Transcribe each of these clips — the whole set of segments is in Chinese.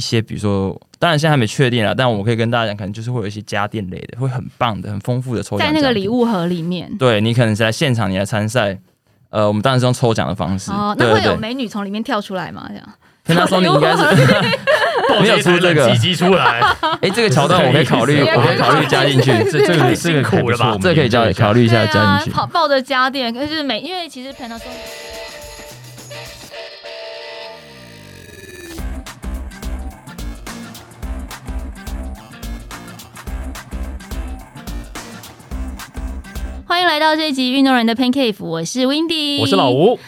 一些，比如说，当然现在还没确定啊，但我们可以跟大家讲，可能就是会有一些家电类的，会很棒的、很丰富的抽奖。在那个礼物盒里面，对你可能是在现场，你来参赛，呃，我们当然是用抽奖的方式。哦，那会有美女从里面跳出来吗？这样？跟他说你应该是 没有出这个机出来。哎，这个桥段我可以考虑，我可以考虑加进去。这这个这个苦了吧？这可以加考虑一下加进去。抱抱着家电，可是每因为其实 Panasonic。欢迎来到这一集运动人的 Pancake，我是 Windy，我是老吴。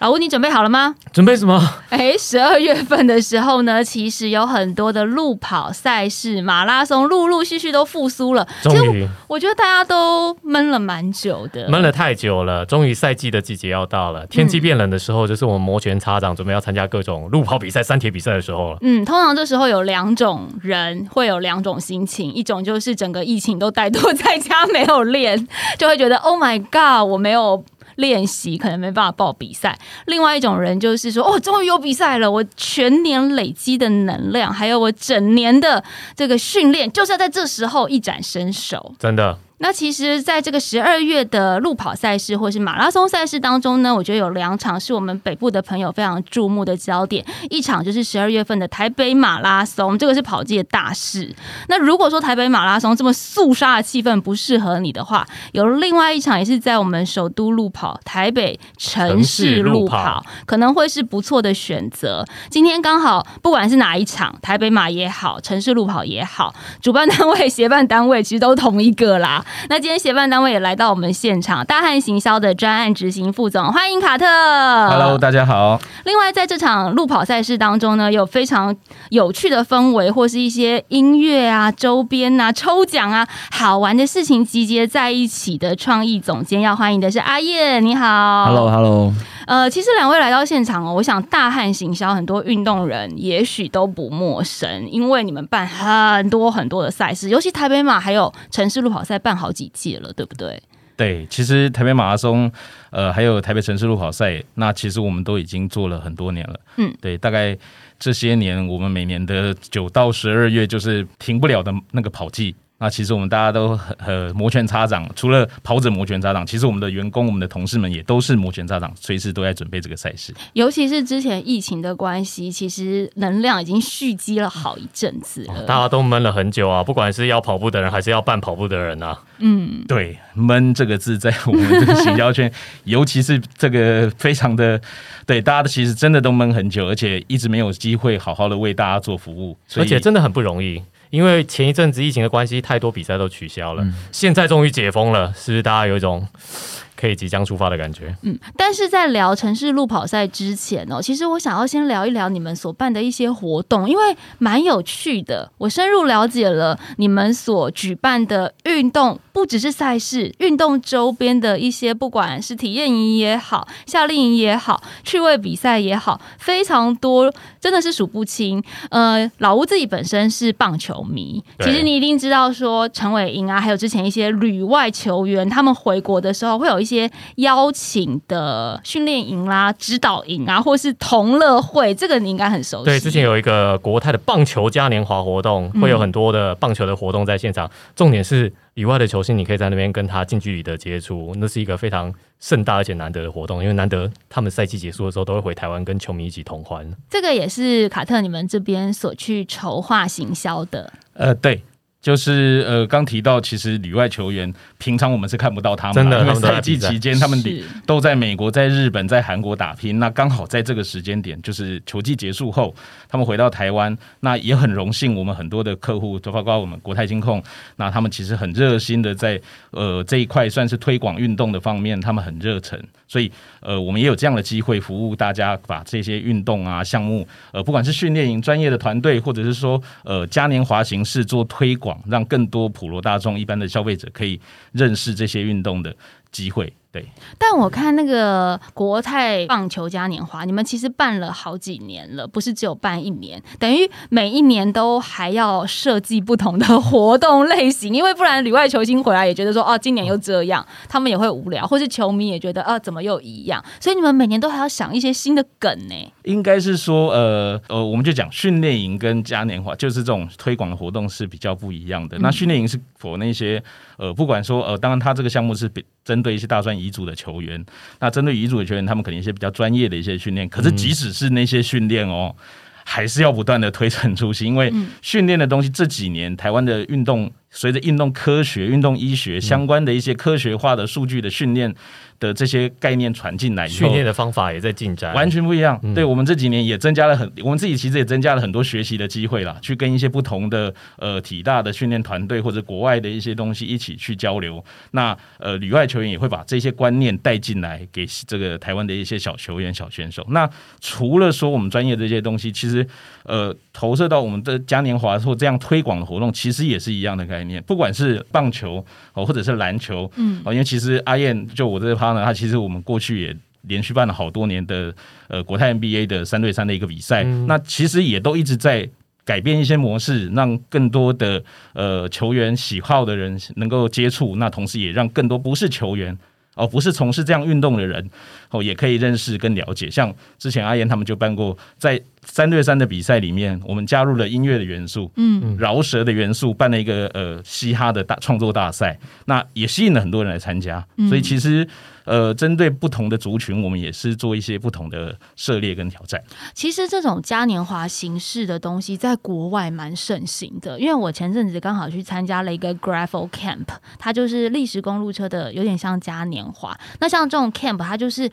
老吴，你准备好了吗？准备什么？哎，十二月份的时候呢，其实有很多的路跑赛事、马拉松，陆陆续续都复苏了。终于，我觉得大家都闷了蛮久的，闷了太久了。终于赛季的季节要到了，天气变冷的时候，就是我们摩拳擦掌准备要参加各种路跑比赛、三铁比赛的时候了。嗯，通常这时候有两种人会有两种心情，一种就是整个疫情都怠惰 在家没有练，就会觉得 Oh my God，我没有。练习可能没办法报比赛，另外一种人就是说，哦，终于有比赛了，我全年累积的能量，还有我整年的这个训练，就是要在这时候一展身手，真的。那其实，在这个十二月的路跑赛事或是马拉松赛事当中呢，我觉得有两场是我们北部的朋友非常注目的焦点。一场就是十二月份的台北马拉松，这个是跑界大事。那如果说台北马拉松这么肃杀的气氛不适合你的话，有另外一场也是在我们首都路跑台北城市路跑，可能会是不错的选择。今天刚好不管是哪一场，台北马也好，城市路跑也好，主办单位、协办单位其实都同一个啦。那今天协办单位也来到我们现场，大汉行销的专案执行副总，欢迎卡特。Hello，大家好。另外，在这场路跑赛事当中呢，有非常有趣的氛围，或是一些音乐啊、周边啊、抽奖啊、好玩的事情集结在一起的创意总监，要欢迎的是阿燕，你好。Hello，Hello。呃，其实两位来到现场哦，我想大汉行销很多运动人也许都不陌生，因为你们办很多很多的赛事，尤其台北马还有城市路跑赛办好几届了，对不对？对，其实台北马拉松，呃，还有台北城市路跑赛，那其实我们都已经做了很多年了。嗯，对，大概这些年我们每年的九到十二月就是停不了的那个跑季。那其实我们大家都很很摩拳擦掌，除了跑者摩拳擦掌，其实我们的员工、我们的同事们也都是摩拳擦掌，随时都在准备这个赛事。尤其是之前疫情的关系，其实能量已经蓄积了好一阵子了。大家都闷了很久啊，不管是要跑步的人，还是要办跑步的人啊。嗯，对，闷这个字在我们这个行销圈，尤其是这个非常的对，大家的其实真的都闷很久，而且一直没有机会好好的为大家做服务，而且真的很不容易。因为前一阵子疫情的关系，太多比赛都取消了。现在终于解封了，是不是大家有一种可以即将出发的感觉？嗯，但是在聊城市路跑赛之前哦，其实我想要先聊一聊你们所办的一些活动，因为蛮有趣的。我深入了解了你们所举办的运动。不只是赛事，运动周边的一些，不管是体验营也好，夏令营也好，趣味比赛也好，非常多，真的是数不清。呃，老吴自己本身是棒球迷，其实你一定知道，说陈伟英啊，还有之前一些旅外球员，他们回国的时候会有一些邀请的训练营啦、指导营啊，或是同乐会，这个你应该很熟悉。对，之前有一个国泰的棒球嘉年华活动，会有很多的棒球的活动在现场，重点是。以外的球星，你可以在那边跟他近距离的接触，那是一个非常盛大而且难得的活动，因为难得他们赛季结束的时候都会回台湾跟球迷一起同欢。这个也是卡特你们这边所去筹划行销的。呃，对。就是呃，刚提到，其实里外球员平常我们是看不到他们，真的，因为赛季期间他们都在美国、在日本、在韩国打拼。那刚好在这个时间点，就是球季结束后，他们回到台湾，那也很荣幸，我们很多的客户，就包括我们国泰金控，那他们其实很热心的在呃这一块算是推广运动的方面，他们很热忱。所以，呃，我们也有这样的机会服务大家，把这些运动啊项目，呃，不管是训练营专业的团队，或者是说，呃，嘉年华形式做推广，让更多普罗大众、一般的消费者可以认识这些运动的机会。对，但我看那个国泰棒球嘉年华，你们其实办了好几年了，不是只有办一年，等于每一年都还要设计不同的活动类型，因为不然旅外球星回来也觉得说，哦，今年又这样，他们也会无聊，或是球迷也觉得，啊，怎么又一样？所以你们每年都还要想一些新的梗呢。应该是说，呃呃，我们就讲训练营跟嘉年华，就是这种推广的活动是比较不一样的。那训练营是否那些，呃，不管说，呃，当然他这个项目是比。针对一些大专遗嘱的球员，那针对遗嘱的球员，他们肯定一些比较专业的一些训练。可是，即使是那些训练哦，还是要不断的推陈出新，因为训练的东西这几年台湾的运动，随着运动科学、运动医学相关的一些科学化的数据的训练。的这些概念传进来以后，训练的方法也在进展，完全不一样。对我们这几年也增加了很，我们自己其实也增加了很多学习的机会啦，去跟一些不同的呃体大的训练团队或者国外的一些东西一起去交流。那呃旅外球员也会把这些观念带进来，给这个台湾的一些小球员、小选手。那除了说我们专业这些东西，其实呃投射到我们的嘉年华或这样推广的活动，其实也是一样的概念。不管是棒球哦，或者是篮球，嗯，哦，因为其实阿燕就我这趴。他其实我们过去也连续办了好多年的呃国泰 NBA 的三对三的一个比赛，那其实也都一直在改变一些模式，让更多的呃球员喜好的人能够接触，那同时也让更多不是球员哦不是从事这样运动的人哦也可以认识跟了解。像之前阿言他们就办过在三对三的比赛里面，我们加入了音乐的元素，嗯，饶舌的元素，办了一个呃嘻哈的大创作大赛，那也吸引了很多人来参加，所以其实。呃，针对不同的族群，我们也是做一些不同的涉猎跟挑战。其实这种嘉年华形式的东西，在国外蛮盛行的。因为我前阵子刚好去参加了一个 Gravel Camp，它就是历史公路车的，有点像嘉年华。那像这种 camp，它就是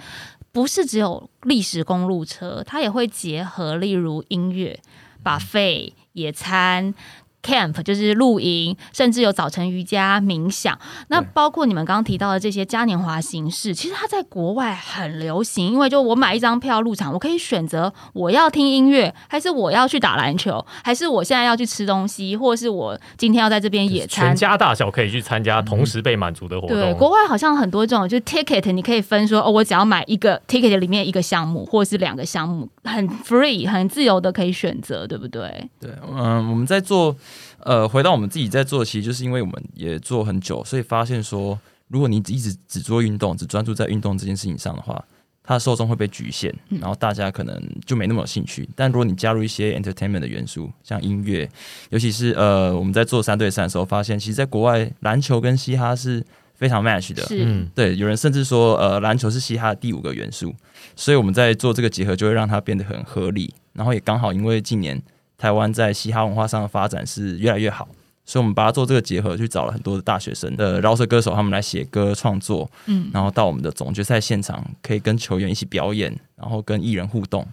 不是只有历史公路车，它也会结合，例如音乐、把费、野餐。Camp 就是露营，甚至有早晨瑜伽、冥想。那包括你们刚刚提到的这些嘉年华形式，其实它在国外很流行。因为就我买一张票入场，我可以选择我要听音乐，还是我要去打篮球，还是我现在要去吃东西，或者是我今天要在这边野餐。全家大小可以去参加，同时被满足的活动。对，国外好像很多这种，就 ticket 你可以分说，哦，我只要买一个 ticket 里面一个项目，或者是两个项目，很 free 很自由的可以选择，对不对？对，嗯，我们在做。呃，回到我们自己在做，其实就是因为我们也做很久，所以发现说，如果你一直只做运动，只专注在运动这件事情上的话，它的受众会被局限，然后大家可能就没那么有兴趣。但如果你加入一些 entertainment 的元素，像音乐，尤其是呃，我们在做三对三的时候，发现其实在国外篮球跟嘻哈是非常 match 的。嗯，对，有人甚至说，呃，篮球是嘻哈的第五个元素，所以我们在做这个结合，就会让它变得很合理。然后也刚好因为近年。台湾在嘻哈文化上的发展是越来越好，所以我们把它做这个结合，去找了很多的大学生的饶舌歌手，他们来写歌创作，嗯，然后到我们的总决赛现场，可以跟球员一起表演，然后跟艺人互动。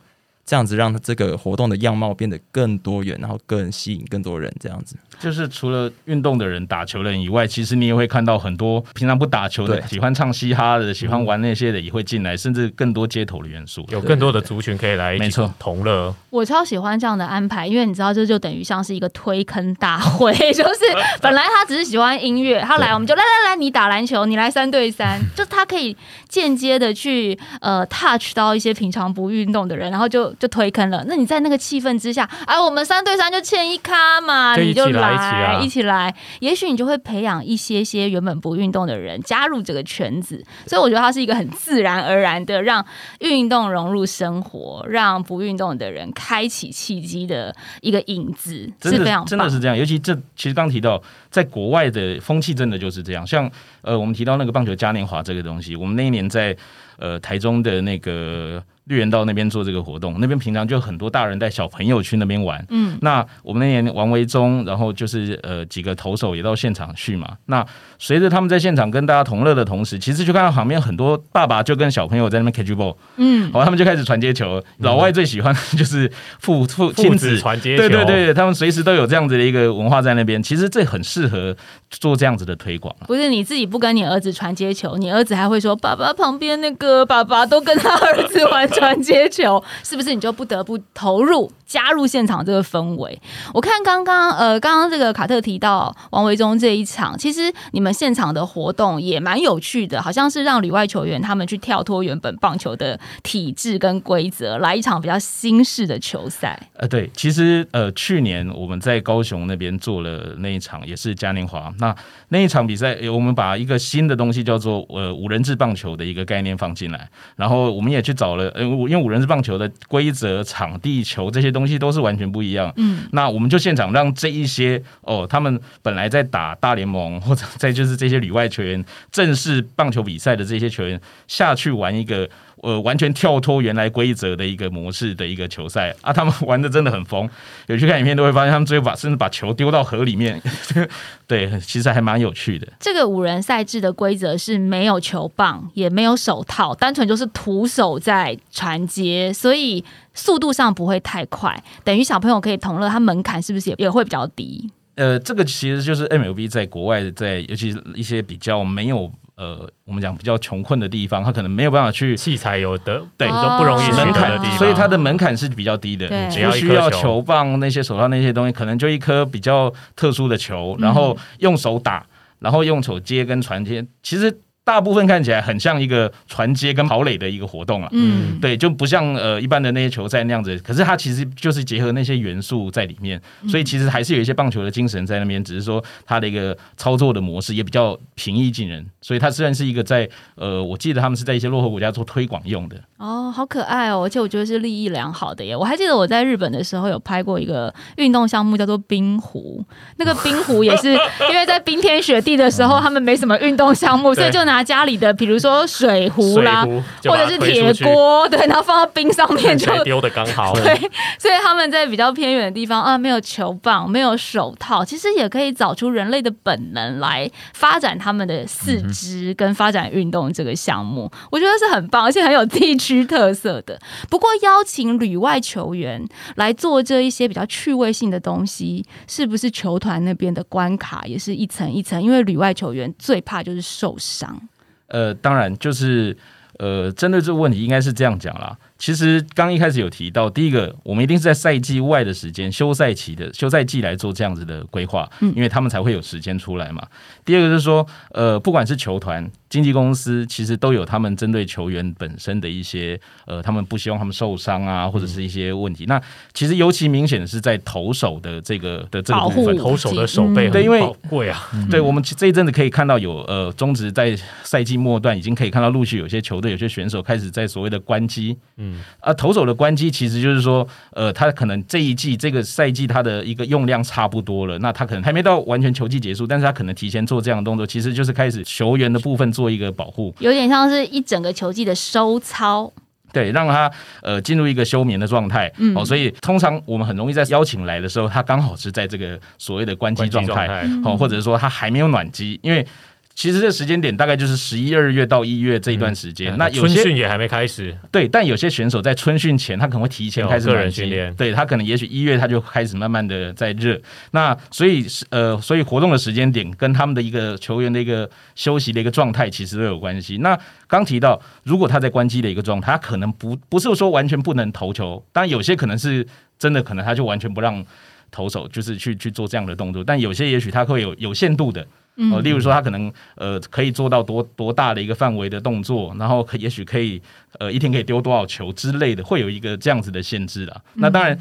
这样子让这个活动的样貌变得更多元，然后更吸引更多人。这样子就是除了运动的人、打球的人以外，其实你也会看到很多平常不打球的、喜欢唱嘻哈的、喜欢玩那些的也会进来，甚至更多街头的元素，有更多的族群可以来一起同乐。我超喜欢这样的安排，因为你知道，这就等于像是一个推坑大会，就是本来他只是喜欢音乐，他来我们就来来来，你打篮球，你来三对三，就他可以间接的去呃 touch 到一些平常不运动的人，然后就。就推坑了，那你在那个气氛之下，哎，我们三对三就欠一咖嘛，你就来一起来，也许你就会培养一些些原本不运动的人加入这个圈子，所以我觉得它是一个很自然而然的让运动融入生活，让不运动的人开启契机的一个影子，是非常真的是这样。尤其这其实刚提到，在国外的风气真的就是这样。像呃，我们提到那个棒球嘉年华这个东西，我们那一年在呃台中的那个。绿园道那边做这个活动，那边平常就很多大人带小朋友去那边玩。嗯，那我们那年王维忠，然后就是呃几个投手也到现场去嘛。那随着他们在现场跟大家同乐的同时，其实就看到旁边很多爸爸就跟小朋友在那边 catch ball。嗯，好，他们就开始传接球。老外最喜欢就是父父亲子传接球，对对对，他们随时都有这样子的一个文化在那边。其实这很适合做这样子的推广。不是你自己不跟你儿子传接球，你儿子还会说爸爸旁边那个爸爸都跟他儿子玩。传接球，是不是你就不得不投入加入现场这个氛围？我看刚刚呃，刚刚这个卡特提到王维忠这一场，其实你们现场的活动也蛮有趣的，好像是让旅外球员他们去跳脱原本棒球的体制跟规则，来一场比较新式的球赛。呃，对，其实呃，去年我们在高雄那边做了那一场，也是嘉年华。那那一场比赛，我们把一个新的东西叫做呃五人制棒球的一个概念放进来，然后我们也去找了，因为五人制棒球的规则、场地、球这些东西都是完全不一样。嗯，那我们就现场让这一些哦，他们本来在打大联盟或者在就是这些旅外球员正式棒球比赛的这些球员下去玩一个。呃，完全跳脱原来规则的一个模式的一个球赛啊，他们 玩的真的很疯。有去看影片都会发现，他们最后把甚至把球丢到河里面。对，其实还蛮有趣的。这个五人赛制的规则是没有球棒，也没有手套，单纯就是徒手在传接，所以速度上不会太快。等于小朋友可以同乐，他门槛是不是也也会比较低？呃，这个其实就是 MLB 在国外，在尤其一些比较没有。呃，我们讲比较穷困的地方，他可能没有办法去器材有的，对都不容易门槛的地方，所以它的门槛是比较低的，只要需要球棒那些手套那些东西，可能就一颗比较特殊的球，然后用手打，然后用手接跟传接，其实。大部分看起来很像一个传接跟跑垒的一个活动了，嗯，对，就不像呃一般的那些球赛那样子。可是它其实就是结合那些元素在里面，所以其实还是有一些棒球的精神在那边。只是说它的一个操作的模式也比较平易近人，所以它虽然是一个在呃，我记得他们是在一些落后国家做推广用的。哦，好可爱哦！而且我觉得是利益良好的耶。我还记得我在日本的时候有拍过一个运动项目，叫做冰壶。那个冰壶也是 因为在冰天雪地的时候，他们没什么运动项目，所以就拿家里的，比如说水壶啦，或者是铁锅，对，然后放到冰上面 就丢的刚好。对，所以他们在比较偏远的地方啊，没有球棒，没有手套，其实也可以找出人类的本能来发展他们的四肢跟发展运动这个项目。我觉得是很棒，而且很有地区特色的。不过邀请旅外球员来做这一些比较趣味性的东西，是不是球团那边的关卡也是一层一层？因为旅外球员最怕就是受伤。呃，当然，就是呃，针对这个问题，应该是这样讲啦。其实刚一开始有提到，第一个，我们一定是在赛季外的时间、休赛期的休赛季来做这样子的规划，因为他们才会有时间出来嘛。第二个就是说，呃，不管是球团。经纪公司其实都有他们针对球员本身的一些呃，他们不希望他们受伤啊，或者是一些问题。那其实尤其明显的是在投手的这个的这个部分，投手的手背对，因为贵啊。对我们这一阵子可以看到有呃，中职在赛季末段已经可以看到陆续有些球队、有些选手开始在所谓的关机。嗯，啊，投手的关机其实就是说，呃，他可能这一季这个赛季他的一个用量差不多了，那他可能还没到完全球季结束，但是他可能提前做这样的动作，其实就是开始球员的部分做。一个保护，有点像是一整个球季的收操，对，让他呃进入一个休眠的状态。哦，所以通常我们很容易在邀请来的时候，他刚好是在这个所谓的关机状态，哦，或者说他还没有暖机，因为。其实这时间点大概就是十一二月到一月这一段时间。那春训也还没开始。对，但有些选手在春训前，他可能会提前开始个训练。对他可能也许一月他就开始慢慢的在热。那所以呃，所以活动的时间点跟他们的一个球员的一个休息的一个状态其实都有关系。那刚提到，如果他在关机的一个状态，他可能不不是说完全不能投球，当然有些可能是真的，可能他就完全不让投手就是去去做这样的动作。但有些也许他会有有限度的。哦，例如说他可能呃可以做到多多大的一个范围的动作，然后可也许可以呃一天可以丢多少球之类的，会有一个这样子的限制啦。那当然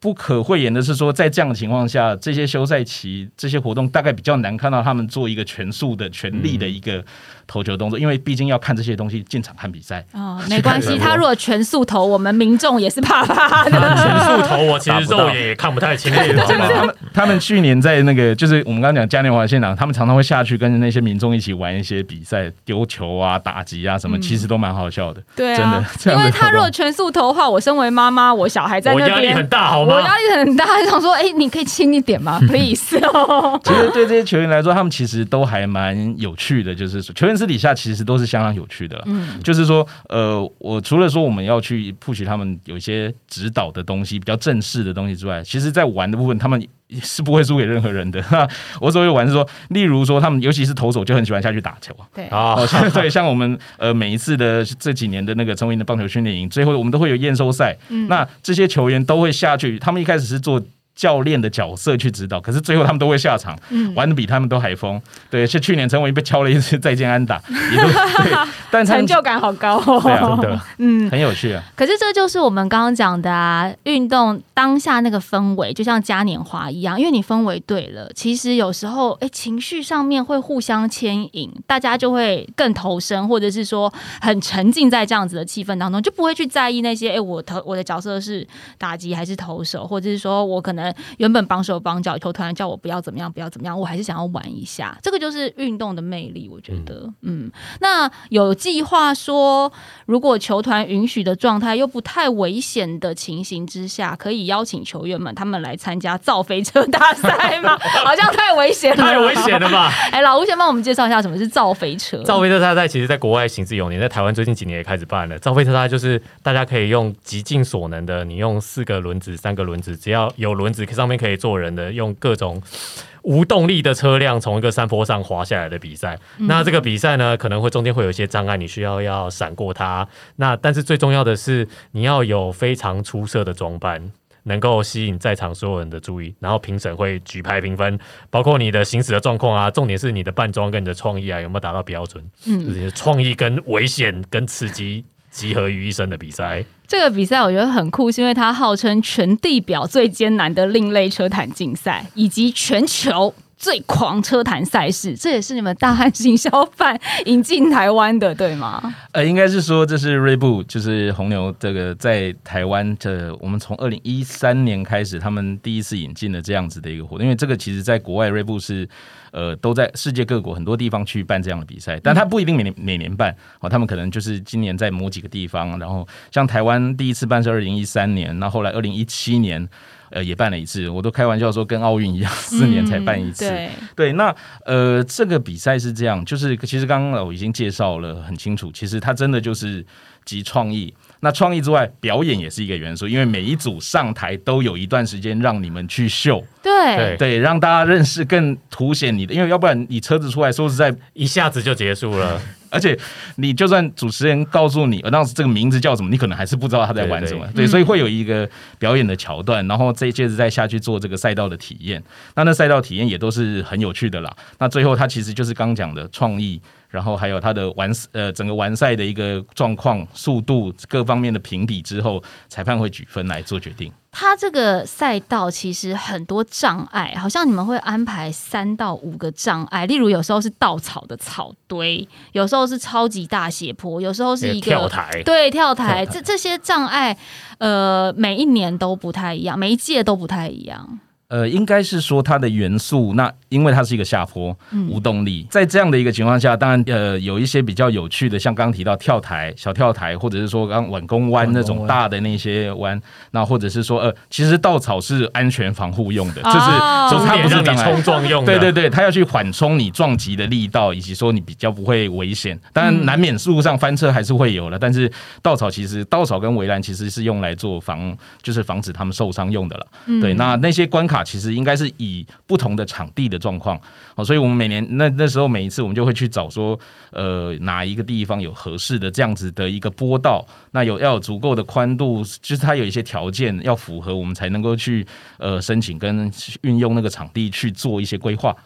不可讳言的是说，在这样的情况下，这些休赛期这些活动大概比较难看到他们做一个全速的全力的一个。投球动作，因为毕竟要看这些东西进场看比赛哦，没关系。他如果全速投，我们民众也是怕怕的。全速投，我其实肉眼也看不太清楚。真的，他们他们去年在那个，就是我们刚刚讲嘉年华现场，他们常常会下去跟那些民众一起玩一些比赛，丢球啊、打击啊什么，其实都蛮好笑的。对啊，真的。因为他如果全速投的话，我身为妈妈，我小孩在那边，压力很大，好吗？我压力很大，想说，哎，你可以轻一点吗？Please。其实对这些球员来说，他们其实都还蛮有趣的，就是球员私底下其实都是。是相当有趣的，嗯，就是说，呃，我除了说我们要去 push 他们有一些指导的东西，比较正式的东西之外，其实，在玩的部分，他们是不会输给任何人的。我所谓玩是说，例如说他们尤其是投手就很喜欢下去打球。对啊，对，像我们呃每一次的这几年的那个成为的棒球训练营，最后我们都会有验收赛。嗯那这些球员都会下去，他们一开始是做。教练的角色去指导，可是最后他们都会下场，玩的比他们都还疯。对，是去年陈伟被敲了一次再见安打，也都 对，但成就感好高哦，真的，嗯，很有趣啊。可是这就是我们刚刚讲的啊，运动当下那个氛围，就像嘉年华一样，因为你氛围对了，其实有时候哎，情绪上面会互相牵引，大家就会更投身，或者是说很沉浸在这样子的气氛当中，就不会去在意那些哎，我投我的角色是打击还是投手，或者是说我可能。原本绑手绑脚，球团叫我不要怎么样，不要怎么样，我还是想要玩一下。这个就是运动的魅力，我觉得。嗯，那有计划说，如果球团允许的状态又不太危险的情形之下，可以邀请球员们他们来参加造飞车大赛吗？好像太危险了，太危险了吧？哎，老吴先帮我们介绍一下什么是造飞车。造飞车大赛其实在国外行之有年，在台湾最近几年也开始办了。造飞车大赛就是大家可以用极尽所能的，你用四个轮子、三个轮子，只要有轮子。上面可以坐人的，用各种无动力的车辆从一个山坡上滑下来的比赛。那这个比赛呢，可能会中间会有一些障碍，你需要要闪过它。那但是最重要的是，你要有非常出色的装扮，能够吸引在场所有人的注意。然后评审会举牌评分，包括你的行驶的状况啊，重点是你的扮装跟你的创意啊有没有达到标准。嗯，创意跟危险跟刺激。集合于一身的比赛，这个比赛我觉得很酷，是因为它号称全地表最艰难的另类车坛竞赛，以及全球最狂车坛赛事。这也是你们大汉行销办引进台湾的，对吗？呃，应该是说这是锐步，就是红牛这个在台湾的，我们从二零一三年开始，他们第一次引进了这样子的一个活动，因为这个其实在国外锐步是。呃，都在世界各国很多地方去办这样的比赛，但他不一定每年每年办哦，他们可能就是今年在某几个地方，然后像台湾第一次办是二零一三年，那后来二零一七年呃也办了一次，我都开玩笑说跟奥运一样，四年才办一次。对，那呃这个比赛是这样，就是其实刚刚我已经介绍了很清楚，其实它真的就是集创意。那创意之外，表演也是一个元素，因为每一组上台都有一段时间让你们去秀，对。对，让大家认识更凸显你的，因为要不然你车子出来说实在一下子就结束了，而且你就算主持人告诉你，当时这个名字叫什么，你可能还是不知道他在玩什么，对，所以会有一个表演的桥段，然后再接着再下去做这个赛道的体验，那那赛道体验也都是很有趣的啦。那最后它其实就是刚讲的创意。然后还有它的完呃整个完赛的一个状况、速度各方面的评比之后，裁判会举分来做决定。它这个赛道其实很多障碍，好像你们会安排三到五个障碍，例如有时候是稻草的草堆，有时候是超级大斜坡，有时候是一个跳台，对跳台。这这些障碍，呃，每一年都不太一样，每一届都不太一样。呃，应该是说它的元素，那因为它是一个下坡，无动力，在这样的一个情况下，当然呃有一些比较有趣的，像刚刚提到跳台、小跳台，或者是说刚碗弓弯那种大的那些弯，那或者是说呃，其实稻草是安全防护用的，就是它不是你冲撞用的，对对对，它要去缓冲你撞击的力道，以及说你比较不会危险。当然难免路上翻车还是会有了，但是稻草其实稻草跟围栏其实是用来做防，就是防止他们受伤用的了。对，那那些关卡。其实应该是以不同的场地的状况，哦，所以我们每年那那时候每一次我们就会去找说，呃，哪一个地方有合适的这样子的一个波道，那有要有足够的宽度，就是它有一些条件要符合，我们才能够去呃申请跟运用那个场地去做一些规划。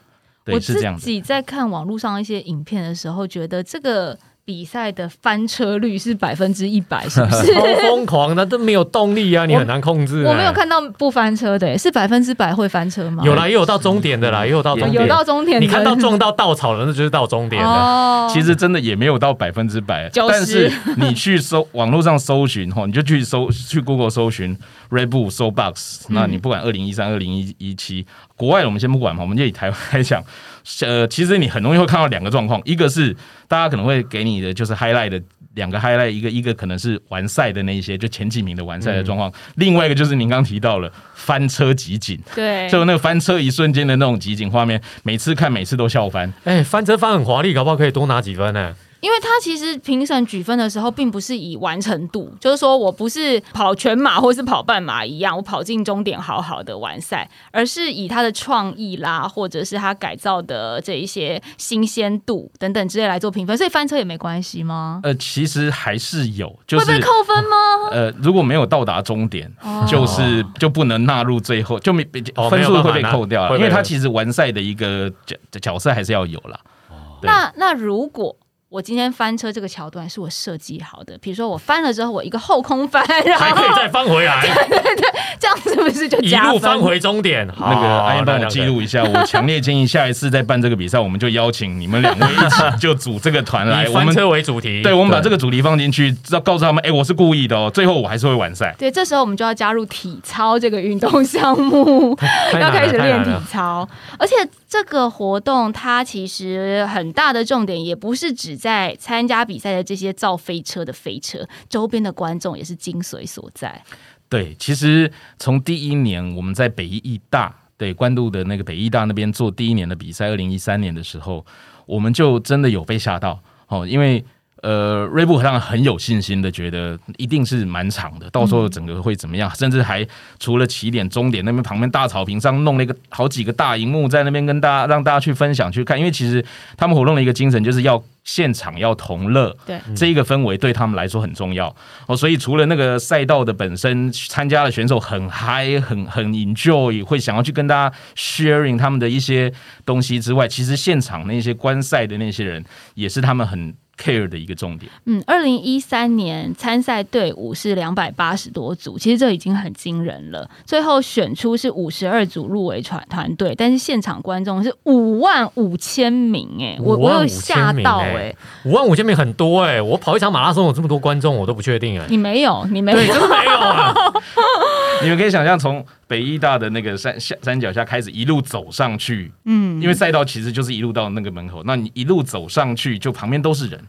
对，是这样。自己在看网络上一些影片的时候，觉得这个。比赛的翻车率是百分之一百，是不是？超疯狂的，都没有动力啊，你很难控制。我没有看到不翻车的，是百分之百会翻车吗？有啦，也有到终点的啦，也有到终点，有到终点。你看到撞到稻草了，那就是到终点的。其实真的也没有到百分之百，但是你去搜网络上搜寻哈，你就去搜去 Google 搜寻 Red Bull 搜 Box，那你不管二零一三、二零一一七，国外我们先不管嘛，我们就以台湾来讲。呃，其实你很容易会看到两个状况，一个是大家可能会给你的就是 highlight 的两个 highlight，一个一个可能是完赛的那一些就前几名的完赛的状况，另外一个就是您刚提到了翻车集锦，对，就那个翻车一瞬间的那种集锦画面，每次看每次都笑翻。哎，翻车翻很华丽，搞不好可以多拿几分呢？因为他其实评审举分的时候，并不是以完成度，就是说我不是跑全马或是跑半马一样，我跑进终点好好的完赛，而是以他的创意啦，或者是他改造的这一些新鲜度等等之类来做评分。所以翻车也没关系吗？呃，其实还是有，就是会被扣分吗？呃，如果没有到达终点，就是就不能纳入最后，就没分数会被扣掉了，因为他其实完赛的一个角角色还是要有啦。那那如果。我今天翻车这个桥段是我设计好的，比如说我翻了之后，我一个后空翻，然后还可以再翻回来，对对对，这样是不是就一路翻回终点？那个阿燕帮我记录一下，我强烈建议下一次再办这个比赛，我们就邀请你们两位一起就组这个团来，翻车为主题，对，我们把这个主题放进去，要告诉他们，哎，我是故意的哦，最后我还是会完赛。对，这时候我们就要加入体操这个运动项目，要开始练体操，而且这个活动它其实很大的重点也不是只在参加。比赛的这些造飞车的飞车，周边的观众也是精髓所在。对，其实从第一年我们在北艺大对关渡的那个北艺大那边做第一年的比赛，二零一三年的时候，我们就真的有被吓到哦，因为。呃，瑞布让很有信心的，觉得一定是蛮长的，到时候整个会怎么样？甚至还除了起点、终点那边旁边大草坪上弄了一个好几个大荧幕，在那边跟大家让大家去分享去看。因为其实他们活动的一个精神就是要现场要同乐，对这一个氛围对他们来说很重要哦。所以除了那个赛道的本身，参加的选手很嗨、很很 enjoy，会想要去跟大家 sharing 他们的一些东西之外，其实现场那些观赛的那些人也是他们很。Care 的一个重点。嗯，二零一三年参赛队伍是两百八十多组，其实这已经很惊人了。最后选出是五十二组入围团团队，但是现场观众是五万五千名，哎，我我有吓到哎，五万五千名很多哎，我跑一场马拉松有这么多观众，我都不确定哎。你没有，你没有，真的没有啊。你们可以想象，从北医大的那个山下山脚下开始一路走上去，嗯，因为赛道其实就是一路到那个门口，那你一路走上去，就旁边都是人，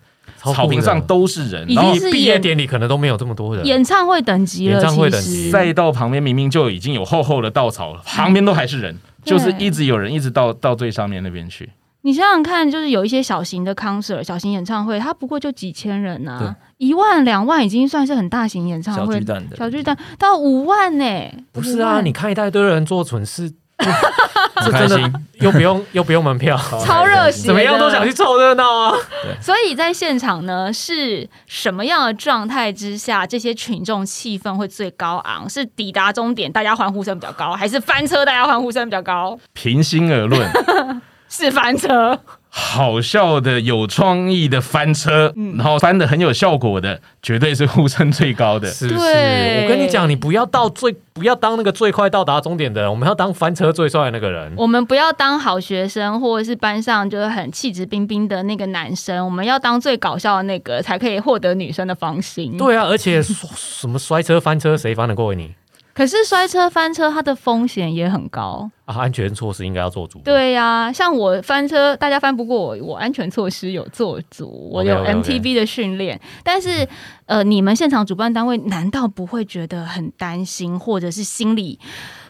草坪上都是人，然后毕业典礼可能都没有这么多人，演唱会等级了，演唱会等级，赛道旁边明明就已经有厚厚的稻草了，旁边都还是人，就是一直有人一直到到最上面那边去。你想想看，就是有一些小型的 concert、小型演唱会，它不过就几千人呐，一万两万已经算是很大型演唱会，小巨蛋的，小巨蛋到五万呢？不是啊，你看一大堆人做蠢事，这真的又不用 又不用门票，超热血，怎么样都想去凑热闹啊！所以在现场呢，是什么样的状态之下，这些群众气氛会最高昂？是抵达终点大家欢呼声比较高，还是翻车大家欢呼声比较高？平心而论。是翻车，好笑的、有创意的翻车，然后翻的很有效果的，绝对是呼声最高的。是是，我跟你讲，你不要到最，不要当那个最快到达终点的，我们要当翻车最帅的那个人。我们不要当好学生，或者是班上就是很气质彬彬的那个男生，我们要当最搞笑的那个，才可以获得女生的芳心。对啊，而且 什么摔车翻车，谁翻得过你？可是摔车翻车，它的风险也很高啊！安全措施应该要做足。对呀，像我翻车，大家翻不过我，我安全措施有做足，我有 MTB 的训练。但是，呃，你们现场主办单位难道不会觉得很担心，或者是心里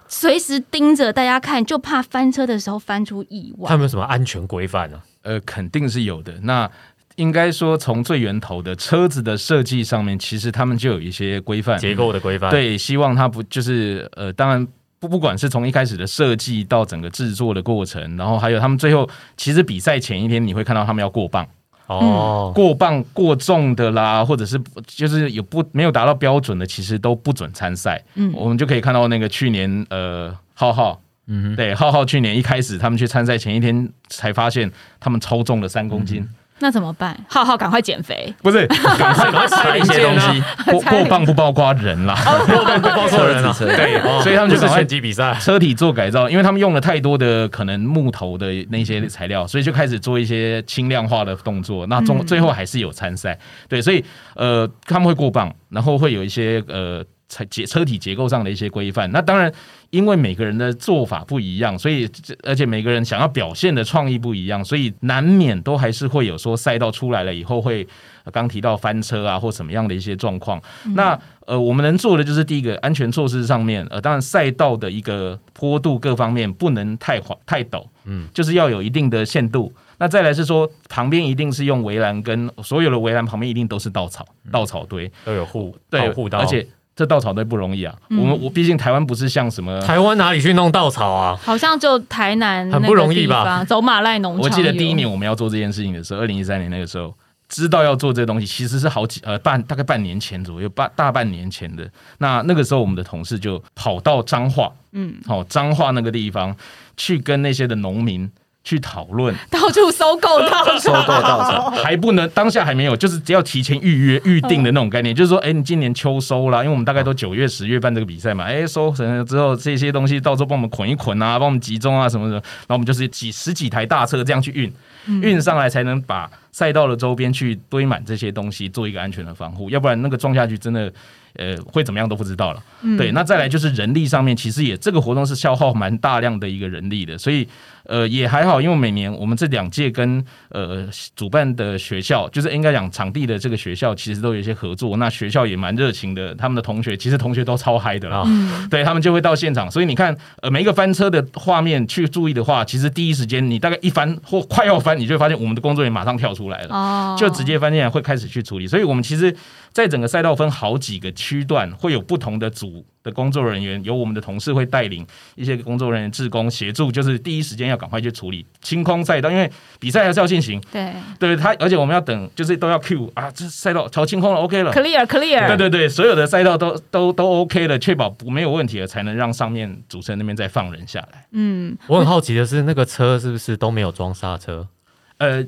随时盯着大家看，就怕翻车的时候翻出意外？他们有什么安全规范呢？呃，肯定是有的。那应该说，从最源头的车子的设计上面，其实他们就有一些规范，结构的规范。对，希望它不就是呃，当然不不管是从一开始的设计到整个制作的过程，然后还有他们最后，其实比赛前一天你会看到他们要过磅。哦，过磅过重的啦，或者是就是有不没有达到标准的，其实都不准参赛。嗯，我们就可以看到那个去年呃，浩浩，嗯，对，浩浩去年一开始他们去参赛前一天才发现他们超重了三公斤。那怎么办？浩浩，赶快减肥！不是，赶快吃一些东西。过过磅不包括人啦，过磅不包括人 啦。对，所以他们就是拳击比赛，车体做改造，因为他们用了太多的可能木头的那些材料，所以就开始做一些轻量化的动作。那中最后还是有参赛。对，所以呃，他们会过磅，然后会有一些呃。结车体结构上的一些规范，那当然，因为每个人的做法不一样，所以而且每个人想要表现的创意不一样，所以难免都还是会有说赛道出来了以后会刚提到翻车啊或什么样的一些状况。那呃，我们能做的就是第一个安全措施上面，呃，当然赛道的一个坡度各方面不能太滑太陡，嗯，就是要有一定的限度。那再来是说，旁边一定是用围栏，跟所有的围栏旁边一定都是稻草，稻草堆。都有护对保护到，而且这稻草堆不容易啊。我们我毕竟台湾不是像什么，台湾哪里去弄稻草啊？好像就台南很不容易吧？走马赖农场，我记得第一年我们要做这件事情的时候，二零一三年那个时候。知道要做这个东西，其实是好几呃半大概半年前左右，半大半年前的。那那个时候，我们的同事就跑到彰化，嗯，好、彰化那个地方去跟那些的农民去讨论，到处收购到收购草，稻草，还不能当下还没有，就是只要提前预约预定的那种概念，就是说，哎，你今年秋收啦，因为我们大概都九月、十月办这个比赛嘛，哎，收成了之后，这些东西到时候帮我们捆一捆啊，帮我们集中啊什么的，然后我们就是几十几台大车这样去运，运上来才能把赛道的周边去堆满这些东西，做一个安全的防护，要不然那个撞下去真的。呃，会怎么样都不知道了。对，那再来就是人力上面，其实也这个活动是消耗蛮大量的一个人力的，所以呃也还好，因为每年我们这两届跟呃主办的学校，就是应该讲场地的这个学校，其实都有一些合作。那学校也蛮热情的，他们的同学其实同学都超嗨的啦。啊对他们就会到现场，所以你看，呃，每一个翻车的画面去注意的话，其实第一时间你大概一翻或快要翻，你就会发现我们的工作人员马上跳出来了。哦，就直接翻进来会开始去处理，所以我们其实在整个赛道分好几个区段，会有不同的组的工作人员，由我们的同事会带领一些工作人员志工协助，就是第一时间要赶快去处理清空赛道，因为比赛还是要进行，对对他，而且我们要等，就是都要 Q 啊，这赛道调清空了，OK 了。，clear clear，对对对，所有的赛道都都都 OK 了，确保不没有问题了，才能让上面主持人那边再放人下来。嗯，我很好奇的是，那个车是不是都没有装刹车？呃，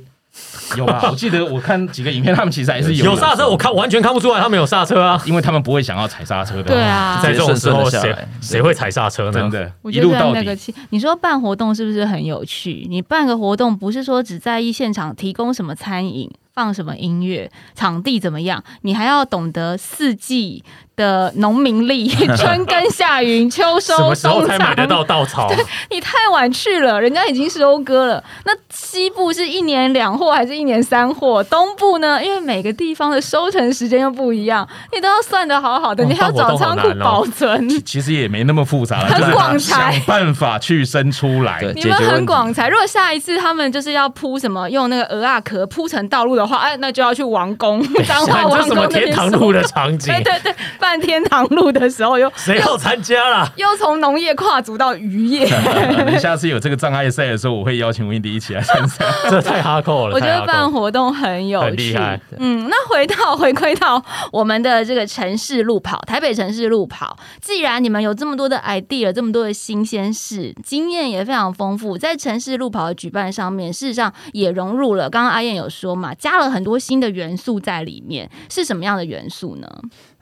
有吧？我记得我看几个影片，他们其实还是有有刹车，我看完全看不出来他们有刹车啊。因为他们不会想要踩刹车的。对啊，在这种时候，谁谁会踩刹车呢？真的，我觉得一路到底。那个气，你说办活动是不是很有趣？你办个活动不是说只在意现场提供什么餐饮、放什么音乐、场地怎么样，你还要懂得四季的农民力，春耕夏耘、秋收 什么时候冬才买得藏。到稻草？你太晚去了，人家已经收割了。那西部是一年两货还是一年三货？东部呢？因为每个地方的收成时间又不一样，你都要算得好好的，哦 你还要找仓库保存。其其实也没那么复杂了，很广才想办法去生出来。你们很广才，如果下一次他们就是要铺什么用那个鹅啊壳铺成道路的话，哎，那就要去王宫，彰化这王什么天堂路的场景 对？对对，办天堂路的时候又 谁要参加啦？又从农业跨足到渔业，你下次有这个障碍赛的时候，我会邀请 Wendy 一起来参赛。这太哈扣了，我觉得办活动很有趣很厉害。嗯，那回到回归到我们的这个城市路跑，台北城市路跑，既然你们有这么多的 idea，这么多的新鲜事，经验也非常丰富，在城市路跑的举办上面，事实上也融入了。刚刚阿燕有说嘛，加了很多新的元素在里面，是什么样的元素呢？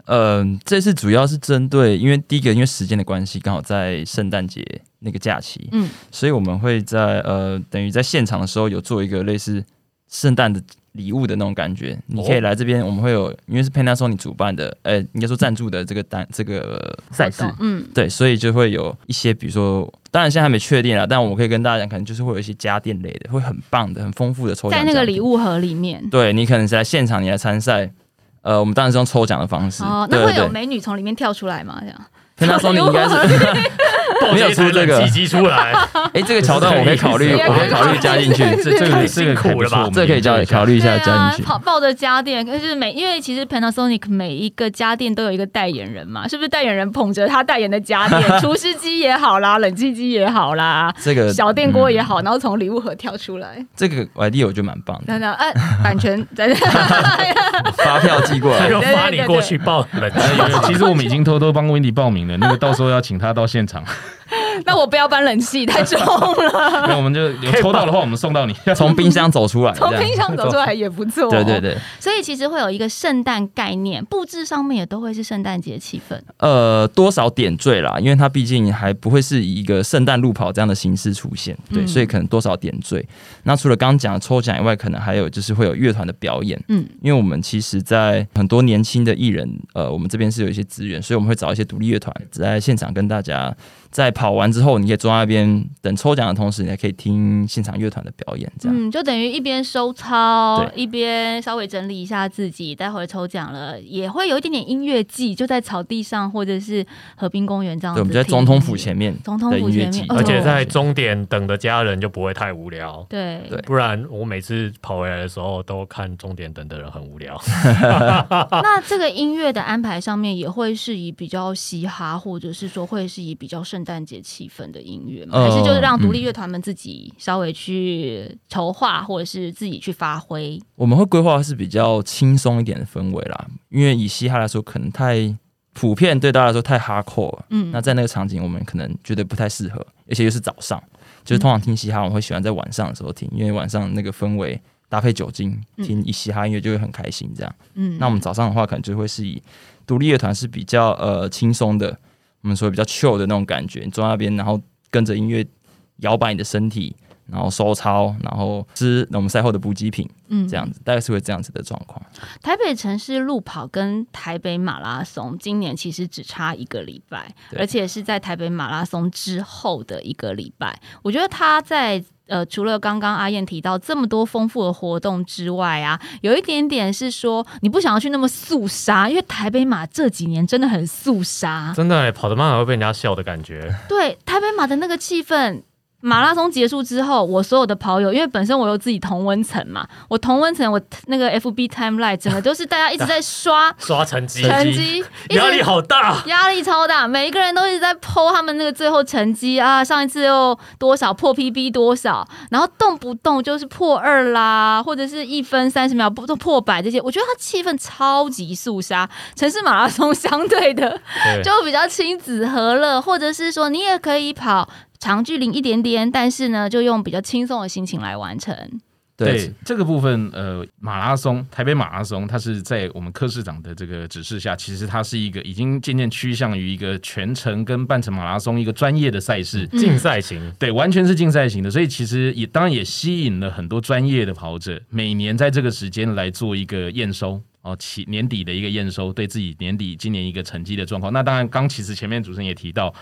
呃，这次主要是针对，因为第一个因为时间的关系，刚好在圣诞节那个假期，嗯，所以我们会在呃，等于在现场的时候有做一个类似圣诞的礼物的那种感觉。你可以来这边，我们会有，因为是 Panasonic 主办的，呃，应该说赞助的这个单 这个赛事，嗯，对，所以就会有一些，比如说，当然现在还没确定啊，但我可以跟大家讲，可能就是会有一些家电类的，会很棒的、很丰富的抽奖。在那个礼，物盒里面。对你可能是在现场你来参赛，呃，我们当然是用抽奖的方式。哦，那会有美女从里面跳出来吗？这样？跟他说你应该是，没有出这个体积出来，哎，这个桥段我可以考虑，我可以考虑加进去。这这个太这个辛苦了吧这可以加考虑一下加进，去。抱抱着家电，可是每因为其实 Panasonic 每一个家电都有一个代言人嘛，是不是代言人捧着他代言的家电，厨师机也好啦，冷气机也好啦，这个小电锅也好，然后从礼物盒跳出来，这个 idea 我觉得蛮棒的，等等，哎，版权在发票寄过来。就发你过去报冷气。其实我们已经偷偷帮 Wendy 报名了，那个到时候要请他到现场。那我不要搬冷气，太重了，那我们就有抽到的话，我们送到你。从冰箱走出来，从冰箱走出来也不错。对对。对，所以其实会有一个圣诞概念，布置上面也都会是圣诞节气氛。呃，多少点缀啦，因为它毕竟还不会是以一个圣诞路跑这样的形式出现，对，嗯所以可能多少点缀。那除了刚刚讲的抽奖以外，可能还有就是会有乐团的表演，嗯，因为我们其实，在很多年轻的艺人，呃，我们这边是有一些资源，所以我们会找一些独立乐团在现场跟大家在跑完之后，你可以坐在那边等抽奖的同时，你还可以听现场乐团的表演，这样。嗯，就等于一边收操，一边稍微整理一下自己，待会儿抽奖了，也会有一点点音乐季，就在草地上或者是河滨公园这样子对，我。们在总统府前面总统的音乐季府前面，，而且哦在终点等的家人就不会太无聊。对对不然我每次跑回来的时候都看终点等的人很无聊。那这个音乐的安排上面也会是以比较嘻哈，或者是说会是以比较圣诞节气氛的音乐吗？呃还是就是让独立乐团们自己稍微去筹划，或者是自己去发挥？我们会规划是比较轻松一点的氛围啦，因为以嘻哈来说，可能太普遍，对大家来说太 hardcore 了。嗯那在那个场景，我们可能觉得不太适合，而且又是早上，就是通常听嘻哈，我们会喜欢在晚上的时候听，因为晚上那个氛围搭配酒精，听以嘻哈音乐就会很开心。这样，嗯那我们早上的话，可能就会是以独立乐团是比较呃轻松的，我们说比较 chill 的那种感觉，你坐在那边，然后跟着音乐摇摆你的身体。然后收操，然后吃我们赛后的补给品，嗯这样子，大概是会这样子的状况。台北城市路跑跟台北马拉松今年其实只差一个礼拜，而且是在台北马拉松之后的一个礼拜。我觉得他在呃，除了刚刚阿燕提到这么多丰富的活动之外啊，有一点点是说你不想要去那么肃杀，因为台北马这几年真的很肃杀。真的、欸、跑得慢还会被人家笑的感觉。对，台北马的那个气氛。马拉松结束之后，我所有的跑友，因为本身我有自己同温层嘛，我同温层我那个 FB timeline 整个都是大家一直 在刷刷成绩，成绩，压力好大。压力超大，每一个人都一直在 PO 他们那个最后成绩啊，上一次又多少破 PB 多少，然后动不动就是破二啦，或者是一分三十秒不都破百这些，我觉得他气氛超级肃杀。城市马拉松相对的对就比较亲子和乐，或者是说你也可以跑长距离一点点，但是呢，就用比较轻松的心情来完成。对这个部分，呃，马拉松台北马拉松，它是在我们柯市长的这个指示下，其实它是一个已经渐渐趋向于一个全程跟半程马拉松一个专业的赛事，嗯竞赛型，对，完全是竞赛型的，所以其实也当然也吸引了很多专业的跑者，每年在这个时间来做一个验收。哦，起年底的一个验收，对自己年底今年一个成绩的状况。那当然，刚其实前面主持人也提到，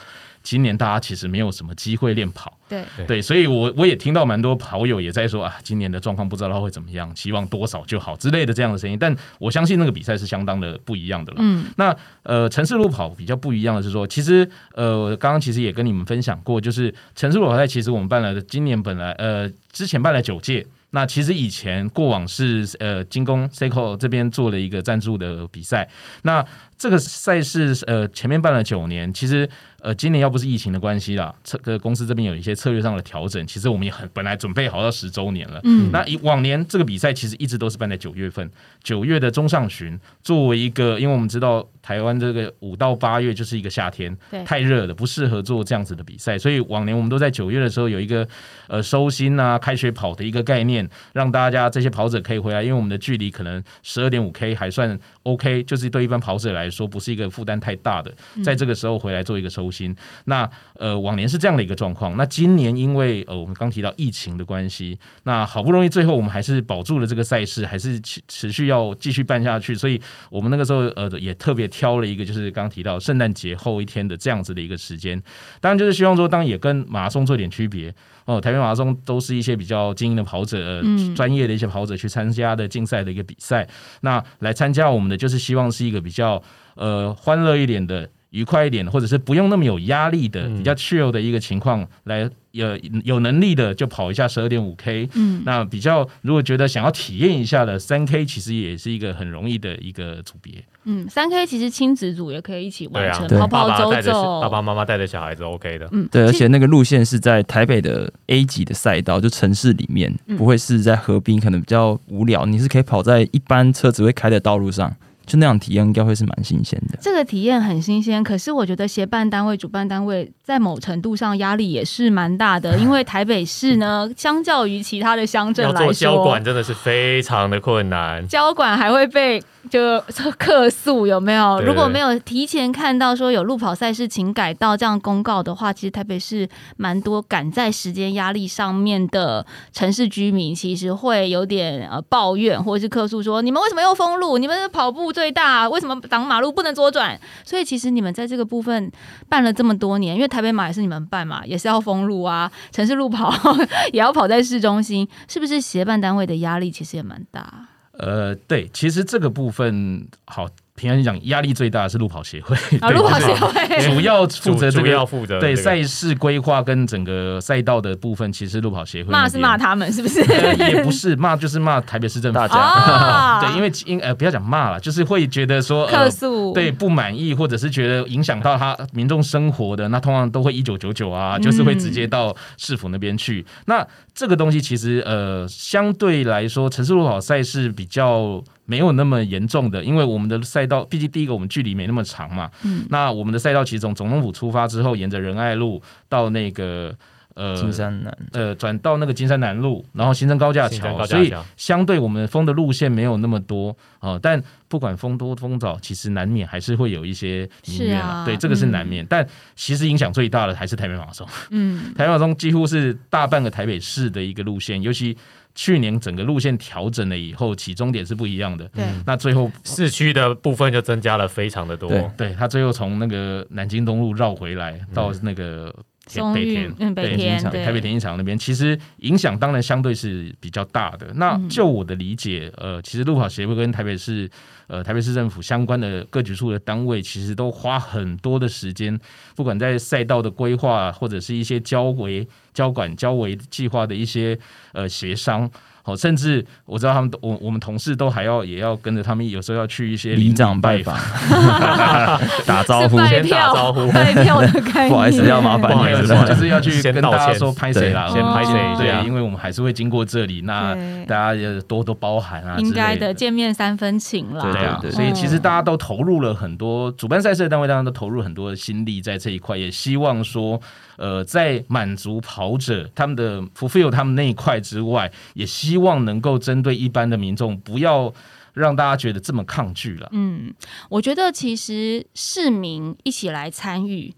今年大家其实没有什么机会练跑，对，对，所以我我也听到蛮多跑友也在说啊，今年的状况不知道会怎么样，希望多少就好之类的这样的声音。但我相信那个比赛是相当的不一样的了。嗯那呃，城市路跑比较不一样的是说，其实呃，刚刚其实也跟你们分享过，就是城市路跑赛，其实我们办了，今年本来呃之前办了九届。那其实以前过往是呃精工 Seiko 这边做了一个赞助的比赛，那这个赛事呃前面办了九年，其实呃今年要不是疫情的关系啦，这个公司这边有一些策略上的调整，其实我们也很本来准备好要十周年了，嗯。那以往年这个比赛其实一直都是办在九月份，九月的中上旬，作为一个，因为我们知道台湾这个五到八月就是一个夏天对，太热了，不适合做这样子的比赛，所以往年我们都在九月的时候有一个呃收心啊、开学跑的一个概念，让大家这些跑者可以回来，因为我们的距离可能十二点五 K 还算 OK，就是对一般跑者来说不是一个负担太大的，在这个时候回来做一个收心。那呃往年是这样的一个状况，那今年因为呃我们刚提到疫情的关系，那好不容易最后我们还是保住了这个赛事，还是持持续要继续办下去，所以我们那个时候呃也特别挑了一个就是刚提到圣诞节后一天的这样子的一个时间，当然就是希望说，当然也跟马拉松做点区别。哦。台北马拉松都是一些比较精英的跑者、呃嗯专业的一些跑者去参加的竞赛的一个比赛，那来参加我们的就是希望是一个比较呃欢乐一点的。愉快一点，或者是不用那么有压力的、嗯比较 chill 的一个情况，来有有能力的就跑一下十二点五 K，嗯，那比较如果觉得想要体验一下的三 K，其实也是一个很容易的一个组别。嗯，三 K 其实亲子组也可以一起完成，对啊，跑跑走爸爸带着走，爸爸妈妈带着小孩子 OK 的。嗯，对，而且那个路线是在台北的 A 级的赛道，就城市里面，嗯不会是在河滨，可能比较无聊。你是可以跑在一般车子会开的道路上，就那样体验应该会是蛮新鲜的。这个体验很新鲜，可是我觉得协办单位、主办单位在某程度上压力也是蛮大的，因为台北市呢，相较于其他的乡镇来要做交管，真的是非常的困难。交管还会被就客诉有没有？如果没有提前看到说有路跑赛事请改道这样公告的话，其实台北市蛮多赶在时间压力上面的城市居民，其实会有点呃抱怨或者是客诉说，你们为什么又封路？你们的跑步最大，为什么挡马路不能左转？所以其实你们在这个部分办了这么多年，因为台北马也是你们办嘛，也是要封路啊，城市路跑 也要跑在市中心，是不是协办单位的压力其实也蛮大？呃，对，其实这个部分好，平安讲压力最大的是路跑协会，啊，对路跑就是协会。主要负主主责这个要负责对这个赛事规划跟整个赛道的部分，其实路跑协会骂是骂他，他们是不是？呃也不是骂，就是骂台北市政府大家啊 对，因为因呃不要讲骂了，就是会觉得说客呃诉对不满意，或者是觉得影响到他民众生活的，那通常都会一九九九啊，就是会直接到市府那边去。那这个东西其实呃相对来说，城市路跑赛事比较没有那么严重的，因为我们的赛道毕竟第一个我们距离没那么长嘛，嗯。那我们的赛道其实从总统府出发之后，沿着仁爱路到那个。呃，金山南。呃，转到那个金山南路，然后形成高架桥，所以相对我们封的路线没有那么多哦、但不管风多风早，其实难免还是会有一些民怨是啊。对，这个是难免。但其实影响最大的还是台北马拉松，嗯，台北马拉松几乎是大半个台北市的一个路线，尤其去年整个路线调整了以后，起终点是不一样的。对，那最后，市区的部分就增加了非常的多。对对他最后从那个南京东路绕回来到那个松北田，北田对台北田径场那边，其实影响当然相对是比较大的。那嗯就我的理解，呃，其实路跑协会跟台北市呃台北市政府相关的各局处的单位，其实都花很多的时间，不管在赛道的规划，或者是一些交维、交管、交维计划的一些呃协商。好，甚至我知道他们都，我我们同事都还要也要跟着他们，有时候要去一些里长拜访。访，打招呼。先打招呼。拜票的概念。不好意思要麻烦不好意思就是要去先跟大家道歉。说拍谁啦，先拍谁一对，因为我们还是会经过这里，那大家也多多包涵啊，应该的。见面三分情啦。对对啊，所以其实嗯大家都投入了很多，主办赛事的单位当然都投入很多的心力在这一块，也希望说，呃，在满足跑者他们的 fulfill 他们那一块之外，也希望能够针对一般的民众，不要让大家觉得这么抗拒了。嗯，我觉得其实市民一起来参与。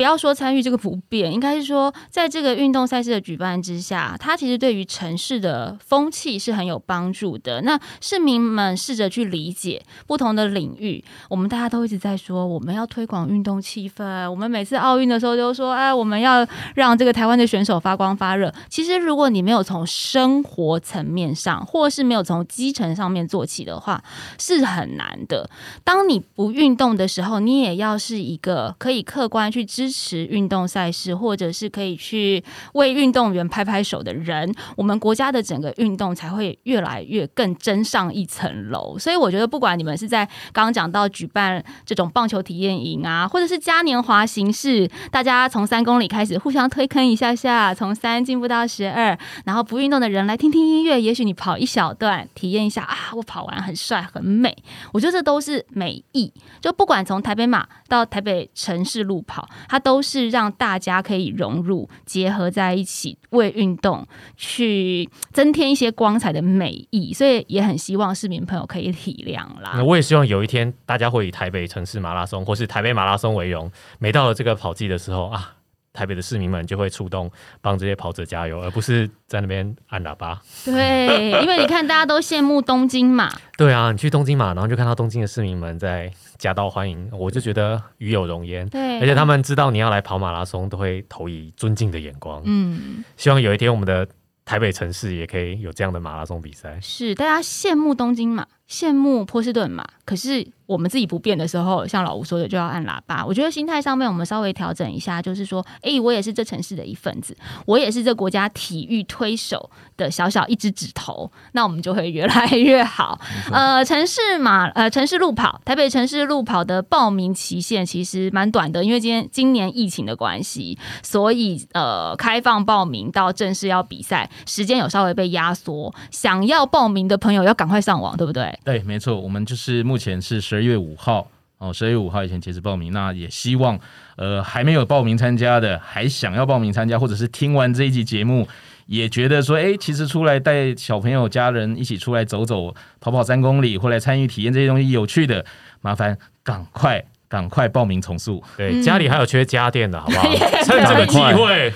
不要说参与这个不便，应该是说，在这个运动赛事的举办之下，它其实对于城市的风气是很有帮助的。那市民们试着去理解不同的领域，我们大家都一直在说，我们要推广运动气氛。我们每次奥运的时候都说，哎，我们要让这个台湾的选手发光发热。其实，如果你没有从生活层面上，或是没有从基层上面做起的话，是很难的。当你不运动的时候，你也要是一个可以客观去支持运动赛事，或者是可以去为运动员拍拍手的人，我们国家的整个运动才会越来越更增上一层楼。所以我觉得，不管你们是在刚刚讲到举办这种棒球体验营啊，或者是嘉年华形式，大家从三公里开始互相推坑一下下，从三进步到十二，然后不运动的人来听听音乐，也许你跑一小段，体验一下啊，我跑完很帅很美。我觉得这都是美意。就不管从台北马到台北城市路跑，它都是让大家可以融入、结合在一起，为运动去增添一些光彩的美意。所以也很希望市民朋友可以体谅啦那。我也希望有一天大家会以台北城市马拉松或是台北马拉松为荣，每到了这个跑季的时候啊。台北的市民们就会出动帮这些跑者加油，而不是在那边按喇叭。对，因为你看大家都羡慕东京嘛，对啊，你去东京嘛，然后就看到东京的市民们在夹道欢迎，我就觉得与有荣焉。对，而且他们知道你要来跑马拉松，都会投以尊敬的眼光。嗯。希望有一天我们的台北城市也可以有这样的马拉松比赛。是大家羡慕东京嘛，羡慕波士顿嘛，可是我们自己不变的时候，像老吴说的，就要按喇叭。我觉得心态上面我们稍微调整一下，就是说，诶，我也是这城市的一份子，我也是这国家体育推手的小小一只指头，那我们就会越来越好。呃，城市马呃城市路跑，台北城市路跑的报名期限其实蛮短的，因为今天今年疫情的关系，所以呃开放报名到正式要比赛时间有稍微被压缩。想要报名的朋友要赶快上网，对不对？对，没错，我们就是目前是十二月五号哦，十二月五号以前截止报名。那也希望呃还没有报名参加的，还想要报名参加，或者是听完这一集节目也觉得说，哎，其实出来带小朋友、家人一起出来走走、跑跑三公里，或来参与体验这些东西有趣的，麻烦赶快赶快报名重塑。对，家里还有缺家电的，好不好？趁这个机会。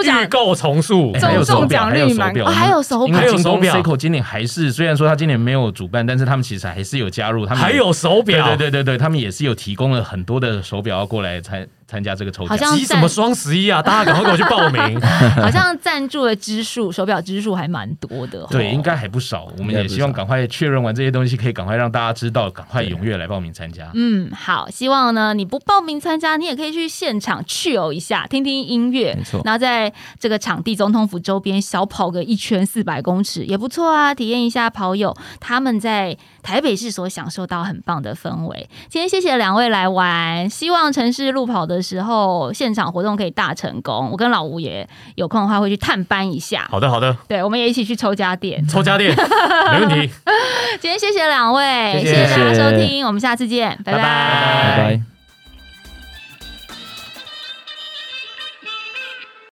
抽奖预购重塑，还有手表，还有手表，还有手表。因为京东 C 口今年还是，虽然说他今年没有主办，但是他们其实还是有加入，他们还有手表，对对对对，他们也是有提供了很多的手表要过来参。参加这个抽奖，急什么双十一啊！大家赶快给我去报名。好像赞助的支数，手表支数还蛮多的。对，应该还不少。我们也希望赶快确认完这些东西，可以赶快让大家知道，赶快踊跃来报名参加。嗯，好，希望呢，你不报名参加，你也可以去现场去游一下，听听音乐，没错。然后在这个场地总统府周边小跑个一圈四百公尺也不错啊，体验一下跑友他们在台北市所享受到很棒的氛围。今天谢谢两位来玩，希望城市路跑的。时候现场活动可以大成功，我跟老吴也有空的话会去探班一下。好的，好的，对，我们也一起去抽家电，抽家电 没问题。今天谢谢两位，谢谢大家收听，我们下次见，拜拜，拜拜。